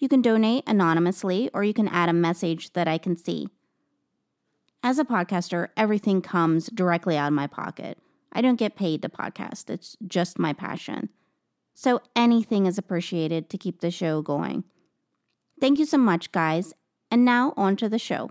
You can donate anonymously or you can add a message that I can see. As a podcaster, everything comes directly out of my pocket. I don't get paid to podcast, it's just my passion. So anything is appreciated to keep the show going. Thank you so much, guys. And now on to the show.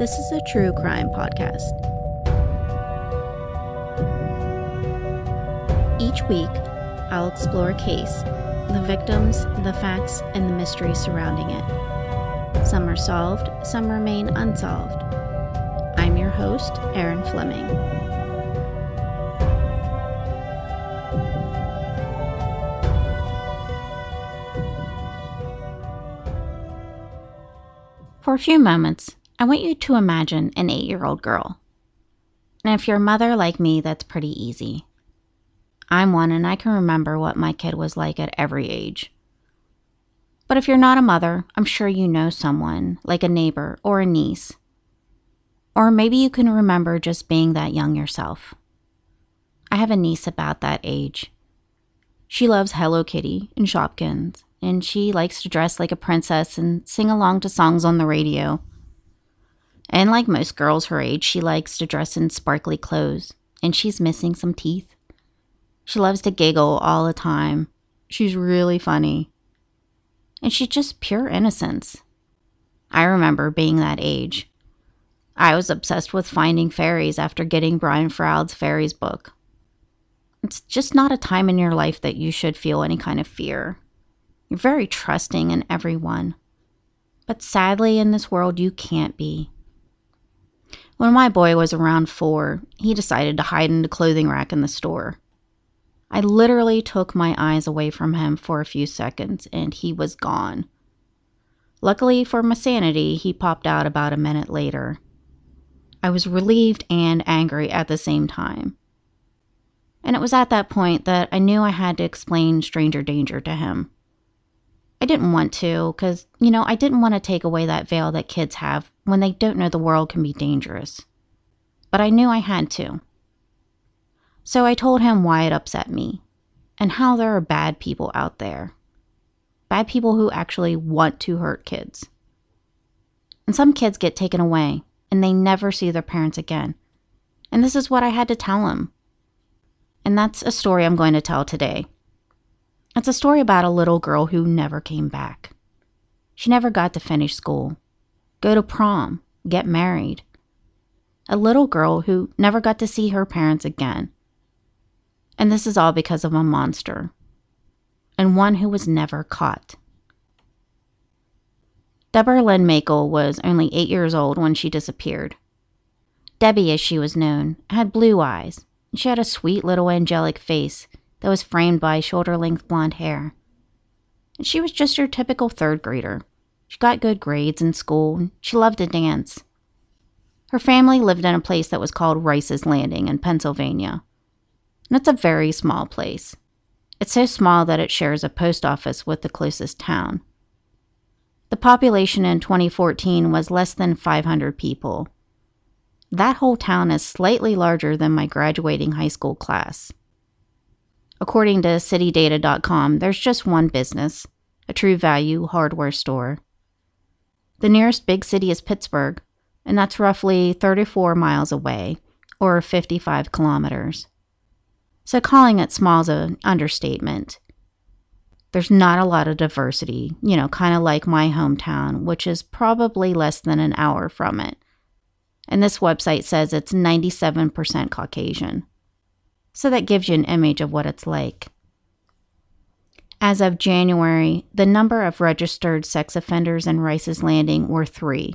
This is a true crime podcast. Each week, I'll explore a case, the victims, the facts, and the mystery surrounding it. Some are solved, some remain unsolved. I'm your host, Erin Fleming. For a few moments, I want you to imagine an eight year old girl. And if you're a mother like me, that's pretty easy. I'm one and I can remember what my kid was like at every age. But if you're not a mother, I'm sure you know someone, like a neighbor or a niece. Or maybe you can remember just being that young yourself. I have a niece about that age. She loves Hello Kitty and Shopkins, and she likes to dress like a princess and sing along to songs on the radio. And like most girls her age, she likes to dress in sparkly clothes, and she's missing some teeth. She loves to giggle all the time. She's really funny. And she's just pure innocence. I remember being that age. I was obsessed with finding fairies after getting Brian Froud's fairies book. It's just not a time in your life that you should feel any kind of fear. You're very trusting in everyone. But sadly, in this world, you can't be. When my boy was around four, he decided to hide in the clothing rack in the store. I literally took my eyes away from him for a few seconds and he was gone. Luckily for my sanity, he popped out about a minute later. I was relieved and angry at the same time. And it was at that point that I knew I had to explain stranger danger to him. I didn't want to, because, you know, I didn't want to take away that veil that kids have when they don't know the world can be dangerous. But I knew I had to. So I told him why it upset me and how there are bad people out there. Bad people who actually want to hurt kids. And some kids get taken away and they never see their parents again. And this is what I had to tell him. And that's a story I'm going to tell today. It's a story about a little girl who never came back. She never got to finish school, go to prom, get married, a little girl who never got to see her parents again. And this is all because of a monster, and one who was never caught. Deborah Lynn Makel was only eight years old when she disappeared. Debbie, as she was known, had blue eyes. She had a sweet little angelic face that was framed by shoulder length blonde hair. And she was just your typical third grader. She got good grades in school. She loved to dance. Her family lived in a place that was called Rice's Landing in Pennsylvania. And it's a very small place. It's so small that it shares a post office with the closest town. The population in 2014 was less than 500 people. That whole town is slightly larger than my graduating high school class. According to citydata.com, there's just one business, a true value hardware store. The nearest big city is Pittsburgh, and that's roughly 34 miles away, or 55 kilometers. So calling it small is an understatement. There's not a lot of diversity, you know, kind of like my hometown, which is probably less than an hour from it. And this website says it's 97% Caucasian. So that gives you an image of what it's like. As of January, the number of registered sex offenders in Rice's Landing were three.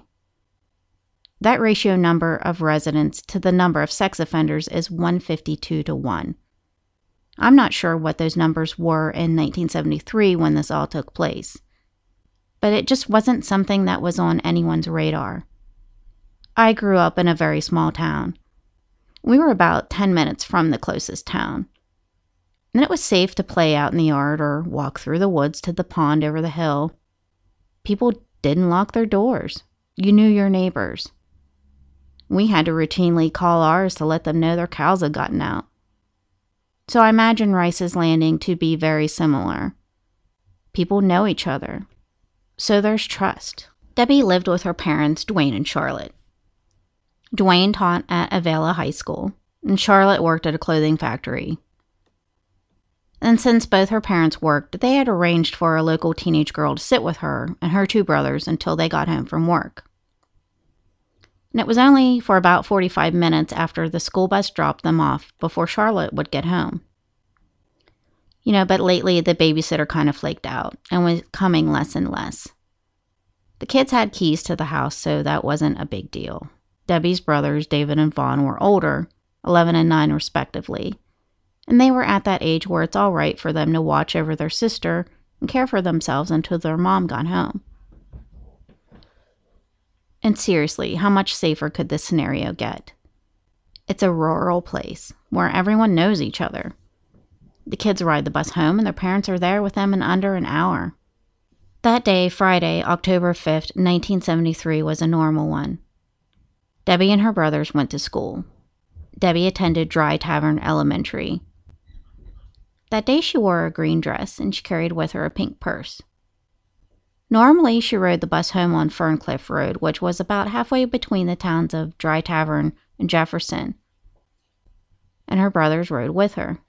That ratio number of residents to the number of sex offenders is 152 to 1. I'm not sure what those numbers were in 1973 when this all took place, but it just wasn't something that was on anyone's radar. I grew up in a very small town. We were about 10 minutes from the closest town. And it was safe to play out in the yard or walk through the woods to the pond over the hill. People didn't lock their doors. You knew your neighbors. We had to routinely call ours to let them know their cows had gotten out. So I imagine Rice's Landing to be very similar. People know each other, so there's trust. Debbie lived with her parents, Dwayne and Charlotte. Dwayne taught at Avila High School, and Charlotte worked at a clothing factory. And since both her parents worked, they had arranged for a local teenage girl to sit with her and her two brothers until they got home from work. And it was only for about 45 minutes after the school bus dropped them off before Charlotte would get home. You know, but lately the babysitter kind of flaked out and was coming less and less. The kids had keys to the house, so that wasn't a big deal. Debbie's brothers, David and Vaughn, were older, 11 and 9 respectively, and they were at that age where it's all right for them to watch over their sister and care for themselves until their mom got home. And seriously, how much safer could this scenario get? It's a rural place where everyone knows each other. The kids ride the bus home and their parents are there with them in under an hour. That day, Friday, October 5th, 1973, was a normal one. Debbie and her brothers went to school. Debbie attended Dry Tavern Elementary. That day, she wore a green dress and she carried with her a pink purse. Normally, she rode the bus home on Ferncliff Road, which was about halfway between the towns of Dry Tavern and Jefferson, and her brothers rode with her.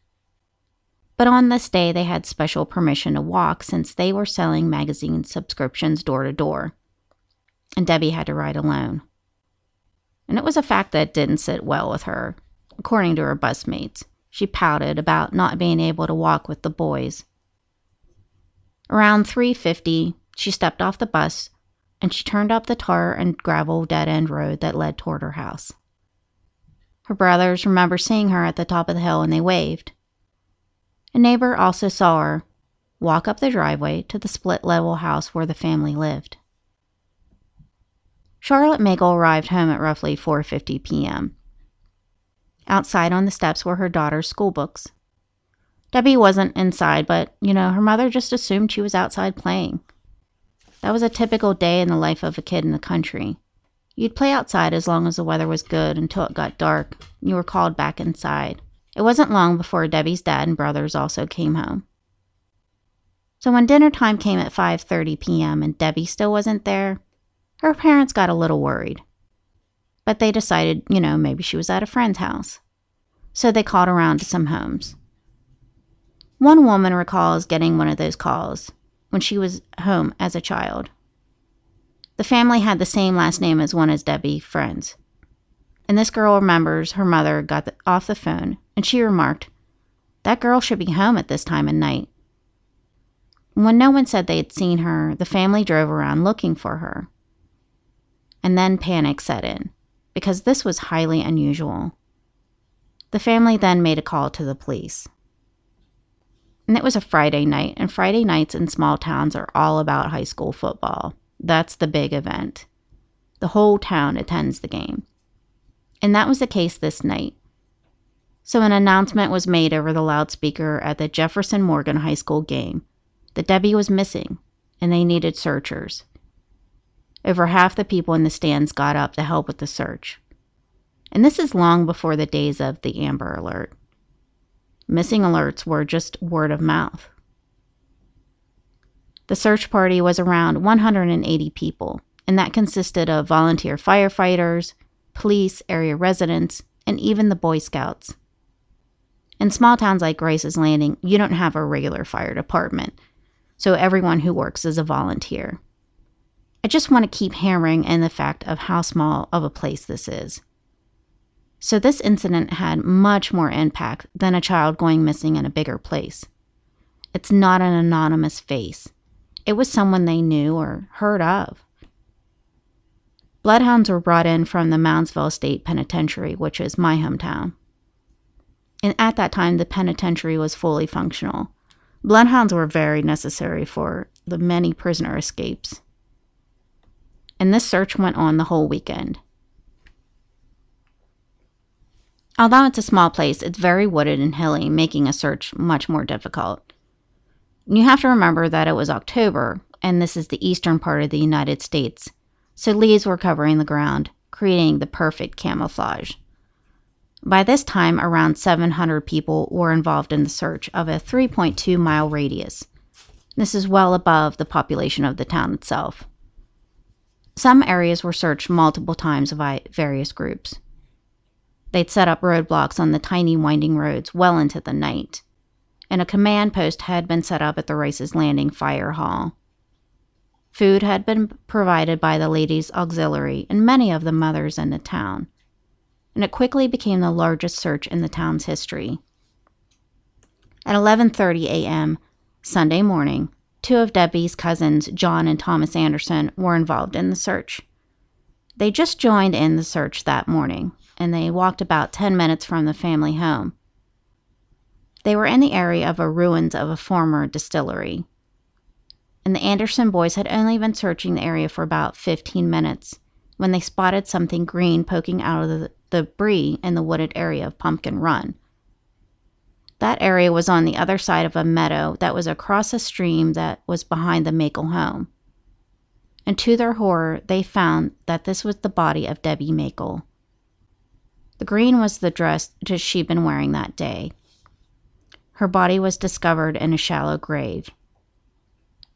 But on this day, they had special permission to walk since they were selling magazine subscriptions door to door, and Debbie had to ride alone. And it was a fact that didn't sit well with her, according to her busmates. She pouted about not being able to walk with the boys. Around 3:50, she stepped off the bus and she turned up the tar and gravel dead end road that led toward her house. Her brothers remember seeing her at the top of the hill and they waved. A neighbor also saw her walk up the driveway to the split level house where the family lived. Charlotte Makel arrived home at roughly 4:50 p.m. Outside on the steps were her daughter's school books. Debbie wasn't inside, but you know, her mother just assumed she was outside playing. That was a typical day in the life of a kid in the country. You'd play outside as long as the weather was good until it got dark and you were called back inside. It wasn't long before Debbie's dad and brothers also came home. So when dinner time came at 5:30 p.m. and Debbie still wasn't there, her parents got a little worried. But they decided, you know, maybe she was at a friend's house. So they called around to some homes. One woman recalls getting one of those calls when she was home as a child. The family had the same last name as one of Debbie's friends. And this girl remembers her mother got the, off the phone and she remarked, That girl should be home at this time of night. When no one said they had seen her, the family drove around looking for her. And then panic set in, because this was highly unusual. The family then made a call to the police. And it was a Friday night, and Friday nights in small towns are all about high school football. That's the big event. The whole town attends the game. And that was the case this night. So an announcement was made over the loudspeaker at the Jefferson Morgan High School game that Debbie was missing and they needed searchers. Over half the people in the stands got up to help with the search. And this is long before the days of the Amber Alert. Missing alerts were just word of mouth. The search party was around 180 people, and that consisted of volunteer firefighters, police, area residents, and even the Boy Scouts. In small towns like Rice's Landing, you don't have a regular fire department, so everyone who works is a volunteer. I just want to keep hammering in the fact of how small of a place this is. So, this incident had much more impact than a child going missing in a bigger place. It's not an anonymous face, it was someone they knew or heard of. Bloodhounds were brought in from the Moundsville State Penitentiary, which is my hometown. And at that time, the penitentiary was fully functional. Bloodhounds were very necessary for the many prisoner escapes. And this search went on the whole weekend. Although it's a small place, it's very wooded and hilly, making a search much more difficult. You have to remember that it was October, and this is the eastern part of the United States, so leaves were covering the ground, creating the perfect camouflage. By this time, around 700 people were involved in the search of a 3.2 mile radius. This is well above the population of the town itself. Some areas were searched multiple times by various groups. They'd set up roadblocks on the tiny winding roads well into the night, and a command post had been set up at the Rice's Landing Fire Hall. Food had been provided by the Ladies' Auxiliary and many of the mothers in the town, and it quickly became the largest search in the town's history. At 11:30 a.m. Sunday morning, two of Debbie's cousins, John and Thomas Anderson, were involved in the search. They just joined in the search that morning, and they walked about 10 minutes from the family home. They were in the area of a ruins of a former distillery. And the Anderson boys had only been searching the area for about 15 minutes when they spotted something green poking out of the debris in the wooded area of Pumpkin Run. That area was on the other side of a meadow that was across a stream that was behind the Makel home. And to their horror, they found that this was the body of Debbie Makel. The green was the dress that she'd been wearing that day. Her body was discovered in a shallow grave.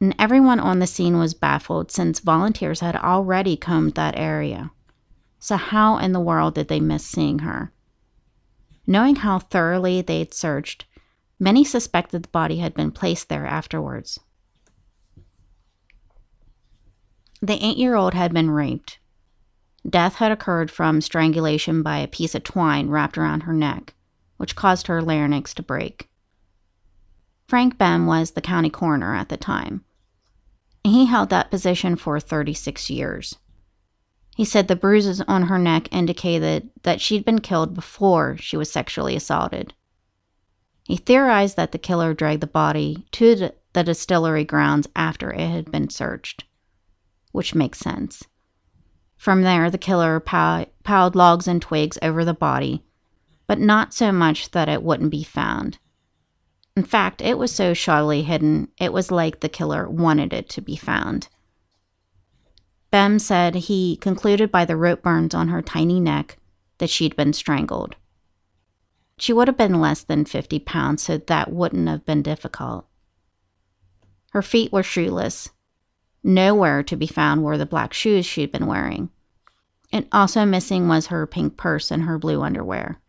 And everyone on the scene was baffled since volunteers had already combed that area. So, how in the world did they miss seeing her? Knowing how thoroughly they'd searched, many suspected the body had been placed there afterwards. The eight year old had been raped, Death had occurred from strangulation by a piece of twine wrapped around her neck, which caused her larynx to break. Frank Bem was the county coroner at the time. He held that position for 36 years. He said the bruises on her neck indicated that she'd been killed before she was sexually assaulted. He theorized that the killer dragged the body to the distillery grounds after it had been searched, which makes sense. From there, the killer piled logs and twigs over the body, but not so much that it wouldn't be found. In fact, it was so shoddily hidden, it was like the killer wanted it to be found. Bem said he concluded by the rope burns on her tiny neck that she'd been strangled. She would have been less than 50 pounds, so that wouldn't have been difficult. Her feet were shoeless, Nowhere to be found were the black shoes she'd been wearing. And also missing was her pink purse and her blue underwear.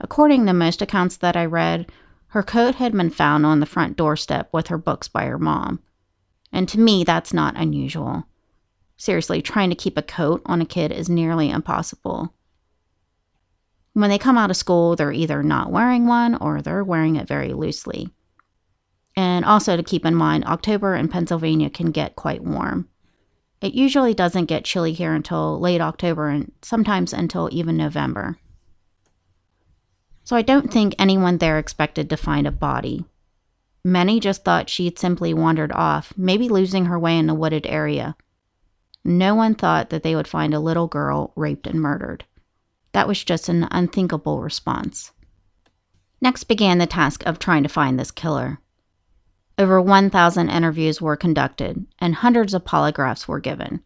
According to most accounts that I read, her coat had been found on the front doorstep with her books by her mom. And to me, that's not unusual. Seriously, trying to keep a coat on a kid is nearly impossible. When they come out of school, they're either not wearing one or they're wearing it very loosely. And also to keep in mind, October in Pennsylvania can get quite warm. It usually doesn't get chilly here until late October and sometimes until even November. So I don't think anyone there expected to find a body. Many just thought she'd simply wandered off, maybe losing her way in a wooded area. No one thought that they would find a little girl raped and murdered. That was just an unthinkable response. Next began the task of trying to find this killer. Over 1,000 interviews were conducted, and hundreds of polygraphs were given.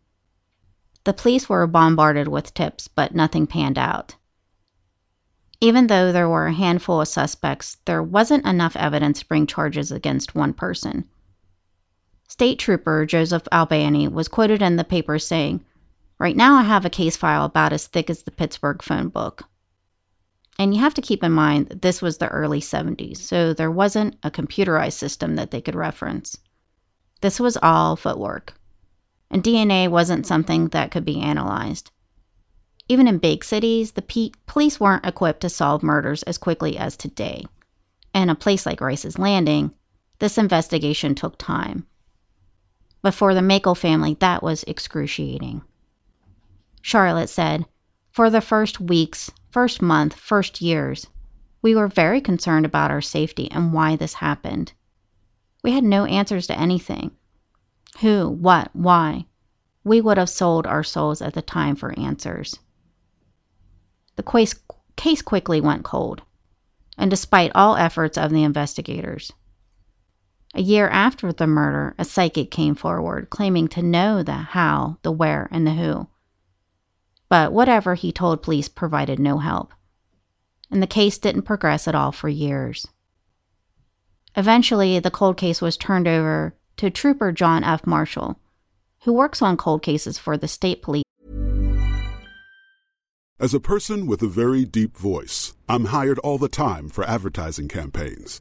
The police were bombarded with tips, but nothing panned out. Even though there were a handful of suspects, there wasn't enough evidence to bring charges against one person. State Trooper Joseph Albani was quoted in the paper saying, Right now, I have a case file about as thick as the Pittsburgh phone book. And you have to keep in mind that this was the early 70s, so there wasn't a computerized system that they could reference. This was all footwork. And DNA wasn't something that could be analyzed. Even in big cities, the pe- police weren't equipped to solve murders as quickly as today. In a place like Rice's Landing, this investigation took time. But for the Makel family, that was excruciating. Charlotte said, For the first weeks, first month, first years, we were very concerned about our safety and why this happened. We had no answers to anything. Who, what, why? We would have sold our souls at the time for answers. The case, case quickly went cold, and despite all efforts of the investigators. A year after the murder, a psychic came forward claiming to know the how, the where, and the who. But whatever he told police provided no help, and the case didn't progress at all for years. Eventually, the cold case was turned over to Trooper John F. Marshall, who works on cold cases for the state police. As a person with a very deep voice, I'm hired all the time for advertising campaigns.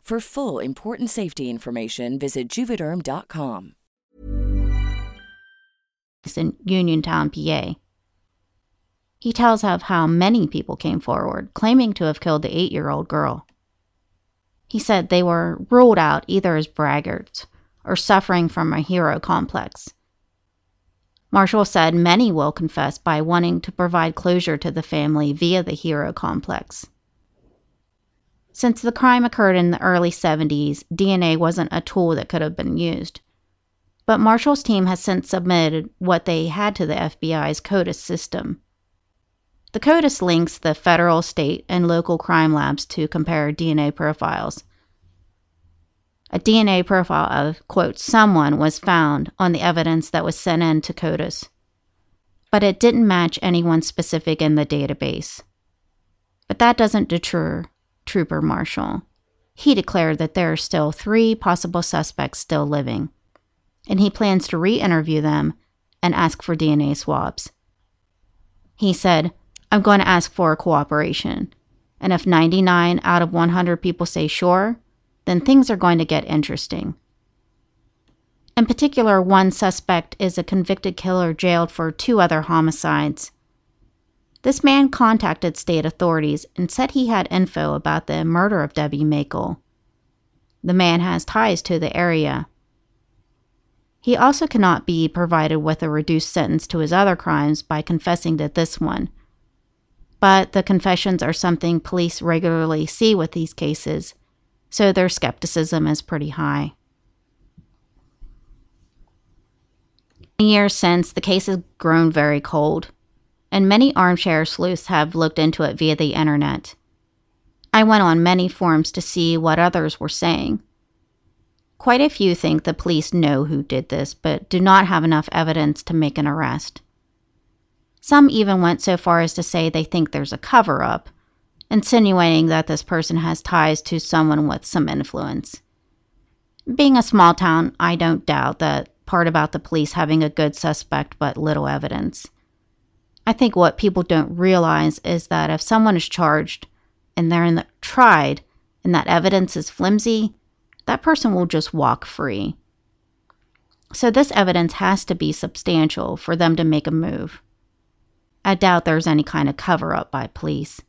For full important safety information, visit juvederm.com. in Uniontown, PA. He tells of how many people came forward claiming to have killed the eight year old girl. He said they were ruled out either as braggarts or suffering from a hero complex. Marshall said many will confess by wanting to provide closure to the family via the hero complex. Since the crime occurred in the early 70s, DNA wasn't a tool that could have been used. But Marshall's team has since submitted what they had to the FBI's CODIS system. The CODIS links the federal, state, and local crime labs to compare DNA profiles. A DNA profile of, quote, someone was found on the evidence that was sent in to CODIS, but it didn't match anyone specific in the database. But that doesn't deter Trooper Marshall. He declared that there are still three possible suspects still living, and he plans to re interview them and ask for DNA swabs. He said, I'm going to ask for cooperation, and if 99 out of 100 people say sure, then things are going to get interesting. In particular, one suspect is a convicted killer jailed for two other homicides. This man contacted state authorities and said he had info about the murder of Debbie Makel. The man has ties to the area. He also cannot be provided with a reduced sentence to his other crimes by confessing to this one. But the confessions are something police regularly see with these cases, so their skepticism is pretty high. In years since, the case has grown very cold and many armchair sleuths have looked into it via the internet. I went on many forums to see what others were saying. Quite a few think the police know who did this, but do not have enough evidence to make an arrest. Some even went so far as to say they think there's a cover up, insinuating that this person has ties to someone with some influence. Being a small town, I don't doubt that part about the police having a good suspect but little evidence. I think what people don't realize is that if someone is charged and they're in the, tried and that evidence is flimsy, that person will just walk free. So this evidence has to be substantial for them to make a move. I doubt there's any kind of cover up by police.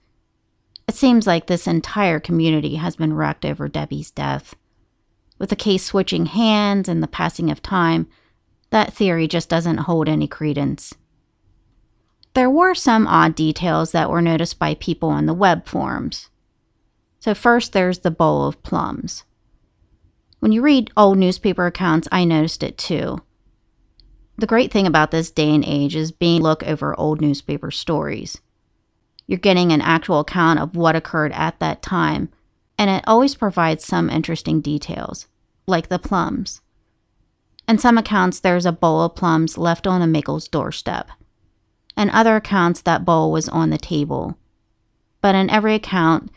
It seems like this entire community has been wrecked over Debbie's death. With the case switching hands and the passing of time, that theory just doesn't hold any credence. There were some odd details that were noticed by people on the web forums. So, first, there's the bowl of plums. When you read old newspaper accounts, I noticed it too. The great thing about this day and age is being look over old newspaper stories. You're getting an actual account of what occurred at that time, and it always provides some interesting details, like the plums. In some accounts, there's a bowl of plums left on a Makel's doorstep and other accounts that bowl was on the table. But in every account,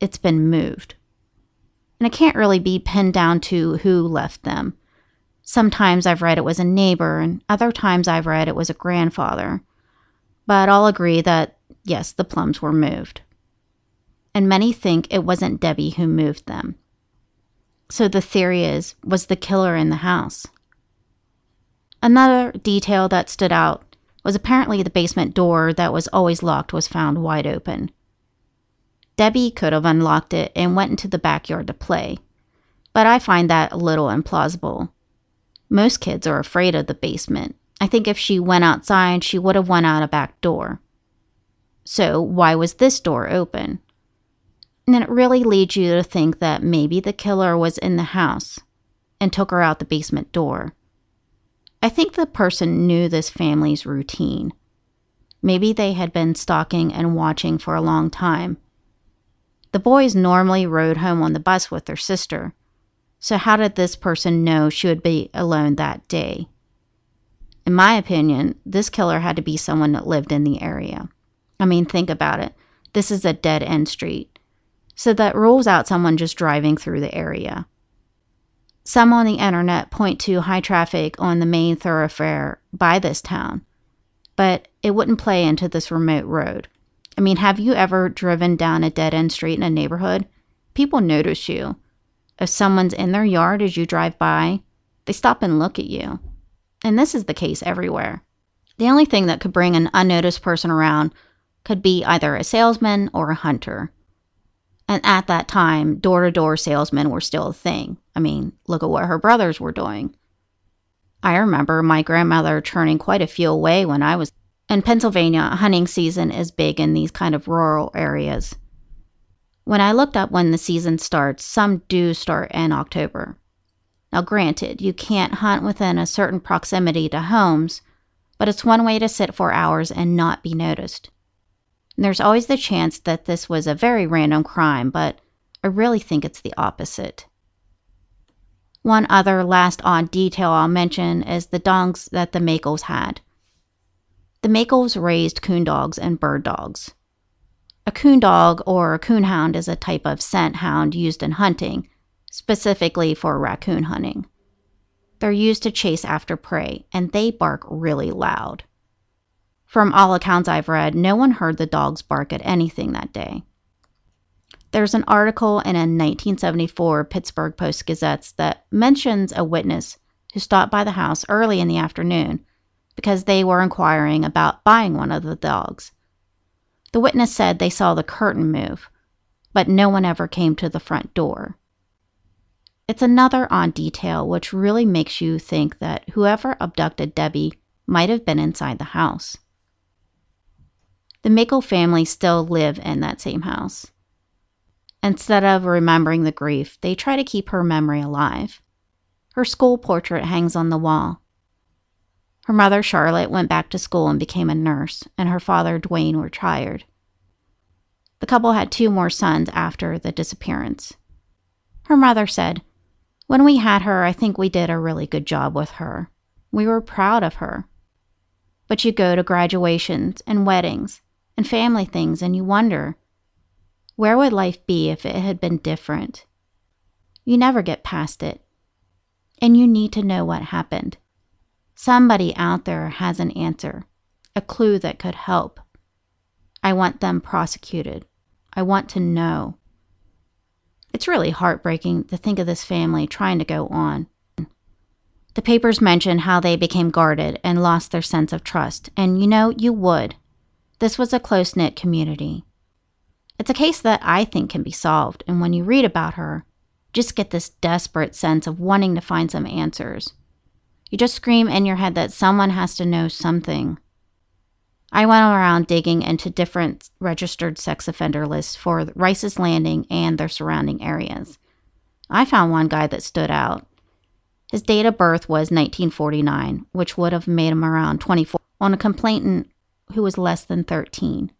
it's been moved. And it can't really be pinned down to who left them. Sometimes I've read it was a neighbor, and other times I've read it was a grandfather. But I'll agree that, yes, the plums were moved. And many think it wasn't Debbie who moved them. So the theory is was the killer in the house? Another detail that stood out was apparently the basement door that was always locked was found wide open. Debbie could have unlocked it and went into the backyard to play, but I find that a little implausible. Most kids are afraid of the basement. I think if she went outside, she would have went out a back door. So, why was this door open? And it really leads you to think that maybe the killer was in the house and took her out the basement door. I think the person knew this family's routine. Maybe they had been stalking and watching for a long time. The boys normally rode home on the bus with their sister, so how did this person know she would be alone that day? In my opinion, this killer had to be someone that lived in the area. I mean, think about it. This is a dead end street. So that rules out someone just driving through the area. Some on the internet point to high traffic on the main thoroughfare by this town, but it wouldn't play into this remote road. I mean, have you ever driven down a dead end street in a neighborhood? People notice you. If someone's in their yard as you drive by, they stop and look at you. And this is the case everywhere. The only thing that could bring an unnoticed person around could be either a salesman or a hunter. And at that time, door to door salesmen were still a thing. I mean, look at what her brothers were doing. I remember my grandmother turning quite a few away when I was in Pennsylvania. Hunting season is big in these kind of rural areas. When I looked up when the season starts, some do start in October. Now, granted, you can't hunt within a certain proximity to homes, but it's one way to sit for hours and not be noticed. And there's always the chance that this was a very random crime, but I really think it's the opposite. One other last odd detail I'll mention is the dogs that the Makels had. The Makels raised coon dogs and bird dogs. A coon dog or a coonhound is a type of scent hound used in hunting, specifically for raccoon hunting. They're used to chase after prey, and they bark really loud. From all accounts I've read, no one heard the dogs bark at anything that day. There's an article in a 1974 Pittsburgh Post Gazette that mentions a witness who stopped by the house early in the afternoon because they were inquiring about buying one of the dogs. The witness said they saw the curtain move, but no one ever came to the front door. It's another odd detail which really makes you think that whoever abducted Debbie might have been inside the house. The Makel family still live in that same house. Instead of remembering the grief, they try to keep her memory alive. Her school portrait hangs on the wall. Her mother, Charlotte, went back to school and became a nurse, and her father, Dwayne, retired. The couple had two more sons after the disappearance. Her mother said, when we had her, I think we did a really good job with her. We were proud of her. But you go to graduations and weddings and family things and you wonder where would life be if it had been different? You never get past it. And you need to know what happened. Somebody out there has an answer, a clue that could help. I want them prosecuted. I want to know. It's really heartbreaking to think of this family trying to go on. The papers mention how they became guarded and lost their sense of trust, and you know, you would. This was a close knit community. It's a case that I think can be solved, and when you read about her, just get this desperate sense of wanting to find some answers. You just scream in your head that someone has to know something. I went around digging into different registered sex offender lists for Rice's Landing and their surrounding areas. I found one guy that stood out. His date of birth was 1949, which would have made him around 24 on a complainant who was less than 13.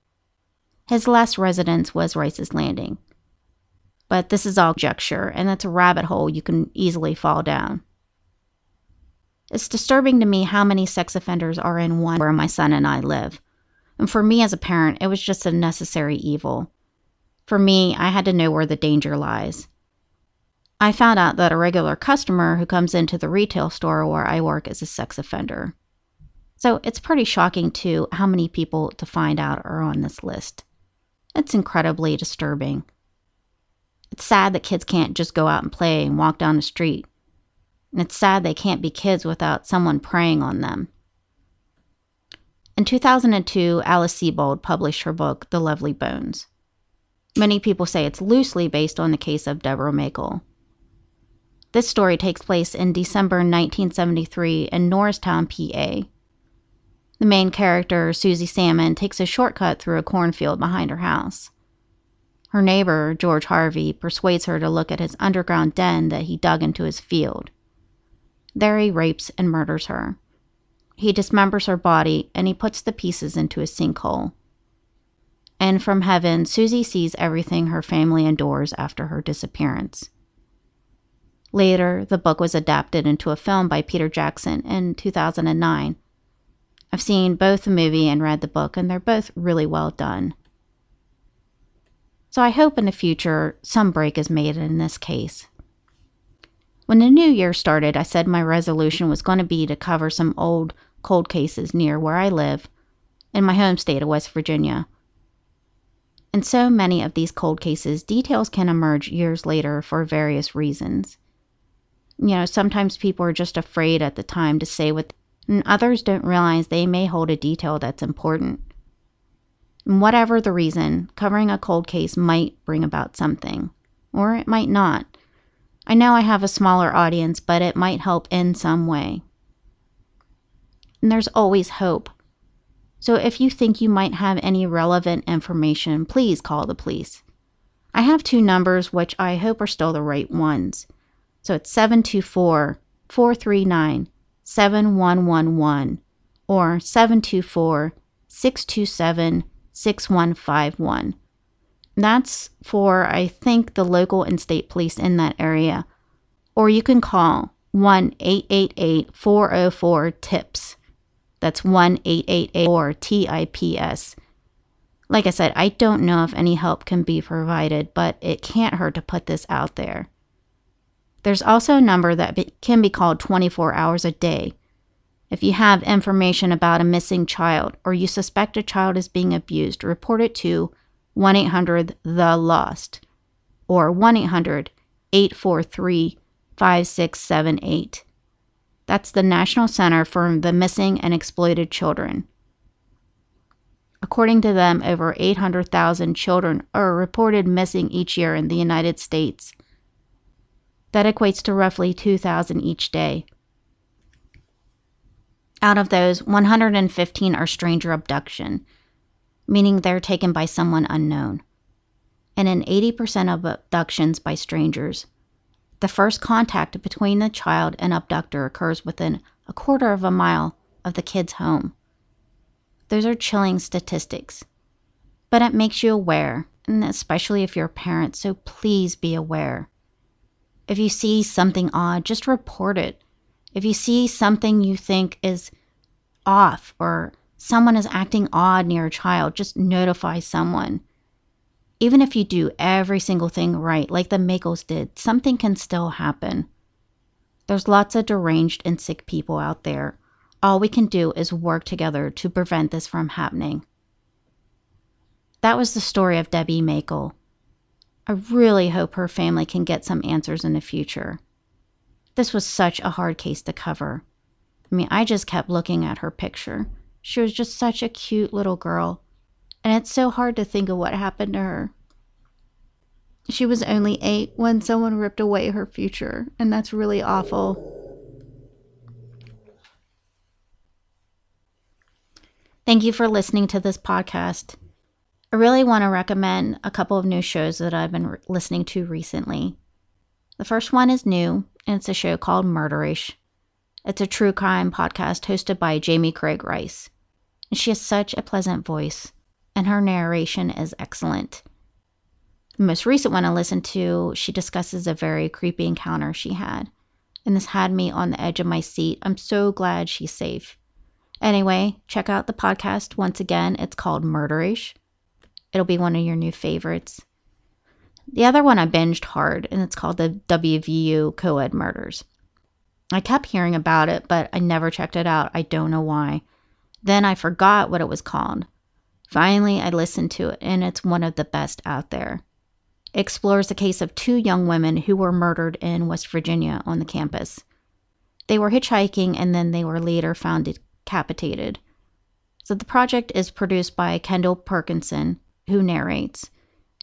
His last residence was Rice's Landing. But this is all conjecture, and that's a rabbit hole you can easily fall down. It's disturbing to me how many sex offenders are in one where my son and I live. And for me as a parent, it was just a necessary evil. For me, I had to know where the danger lies. I found out that a regular customer who comes into the retail store where I work is a sex offender. So it's pretty shocking, too, how many people to find out are on this list. It's incredibly disturbing. It's sad that kids can't just go out and play and walk down the street. And it's sad they can't be kids without someone preying on them. In 2002, Alice Sebold published her book, The Lovely Bones. Many people say it's loosely based on the case of Deborah Makel. This story takes place in December 1973 in Norristown, PA. The main character, Susie Salmon, takes a shortcut through a cornfield behind her house. Her neighbor, George Harvey, persuades her to look at his underground den that he dug into his field. There he rapes and murders her. He dismembers her body and he puts the pieces into a sinkhole. And from heaven, Susie sees everything her family endures after her disappearance. Later, the book was adapted into a film by Peter Jackson in 2009. I've seen both the movie and read the book, and they're both really well done. So I hope in the future some break is made in this case. When the new year started, I said my resolution was going to be to cover some old cold cases near where I live in my home state of West Virginia. In so many of these cold cases, details can emerge years later for various reasons. You know, sometimes people are just afraid at the time to say what, and others don't realize they may hold a detail that's important. And whatever the reason, covering a cold case might bring about something, or it might not. I know I have a smaller audience, but it might help in some way. And there's always hope. So if you think you might have any relevant information, please call the police. I have two numbers which I hope are still the right ones. So it's 724 439 7111 or 724 627 6151. That's for, I think, the local and state police in that area. Or you can call 1 888 404 TIPS. That's 1 888 TIPS. Like I said, I don't know if any help can be provided, but it can't hurt to put this out there. There's also a number that be, can be called 24 hours a day. If you have information about a missing child or you suspect a child is being abused, report it to 1 800 The Lost or 1 800 843 5678. That's the National Center for the Missing and Exploited Children. According to them, over 800,000 children are reported missing each year in the United States. That equates to roughly 2,000 each day. Out of those, 115 are stranger abduction, meaning they're taken by someone unknown. And in 80% of abductions by strangers, the first contact between the child and abductor occurs within a quarter of a mile of the kid's home. Those are chilling statistics. But it makes you aware, and especially if you're a parent, so please be aware. If you see something odd, just report it. If you see something you think is off or someone is acting odd near a child, just notify someone even if you do every single thing right, like the Makels did, something can still happen. There's lots of deranged and sick people out there. All we can do is work together to prevent this from happening. That was the story of Debbie Makel. I really hope her family can get some answers in the future. This was such a hard case to cover. I mean, I just kept looking at her picture. She was just such a cute little girl and it's so hard to think of what happened to her. She was only eight when someone ripped away her future, and that's really awful. Thank you for listening to this podcast. I really want to recommend a couple of new shows that I've been re- listening to recently. The first one is new, and it's a show called Murderish. It's a true crime podcast hosted by Jamie Craig Rice. And she has such a pleasant voice and her narration is excellent. The most recent one I listened to, she discusses a very creepy encounter she had, and this had me on the edge of my seat. I'm so glad she's safe. Anyway, check out the podcast once again. It's called Murderish. It'll be one of your new favorites. The other one I binged hard, and it's called the WVU Co-ed Murders. I kept hearing about it, but I never checked it out. I don't know why. Then I forgot what it was called. Finally, I listened to it, and it's one of the best out there. It explores the case of two young women who were murdered in West Virginia on the campus. They were hitchhiking and then they were later found decapitated. So the project is produced by Kendall Perkinson, who narrates.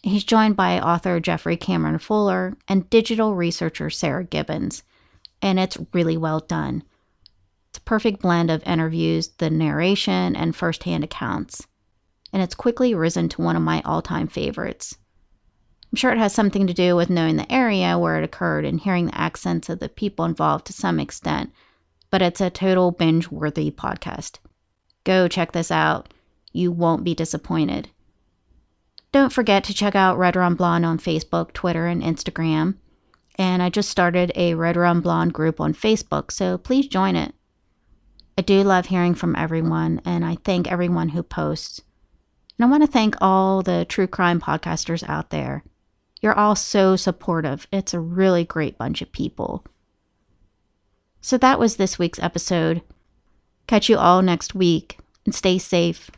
He's joined by author Jeffrey Cameron Fuller and digital researcher Sarah Gibbons, and it's really well done. It's a perfect blend of interviews, the narration, and firsthand accounts and it's quickly risen to one of my all time favorites. I'm sure it has something to do with knowing the area where it occurred and hearing the accents of the people involved to some extent, but it's a total binge worthy podcast. Go check this out. You won't be disappointed. Don't forget to check out Red Rum Blonde on Facebook, Twitter, and Instagram. And I just started a Red Rum Blonde group on Facebook, so please join it. I do love hearing from everyone, and I thank everyone who posts. And I want to thank all the true crime podcasters out there. You're all so supportive. It's a really great bunch of people. So that was this week's episode. Catch you all next week and stay safe.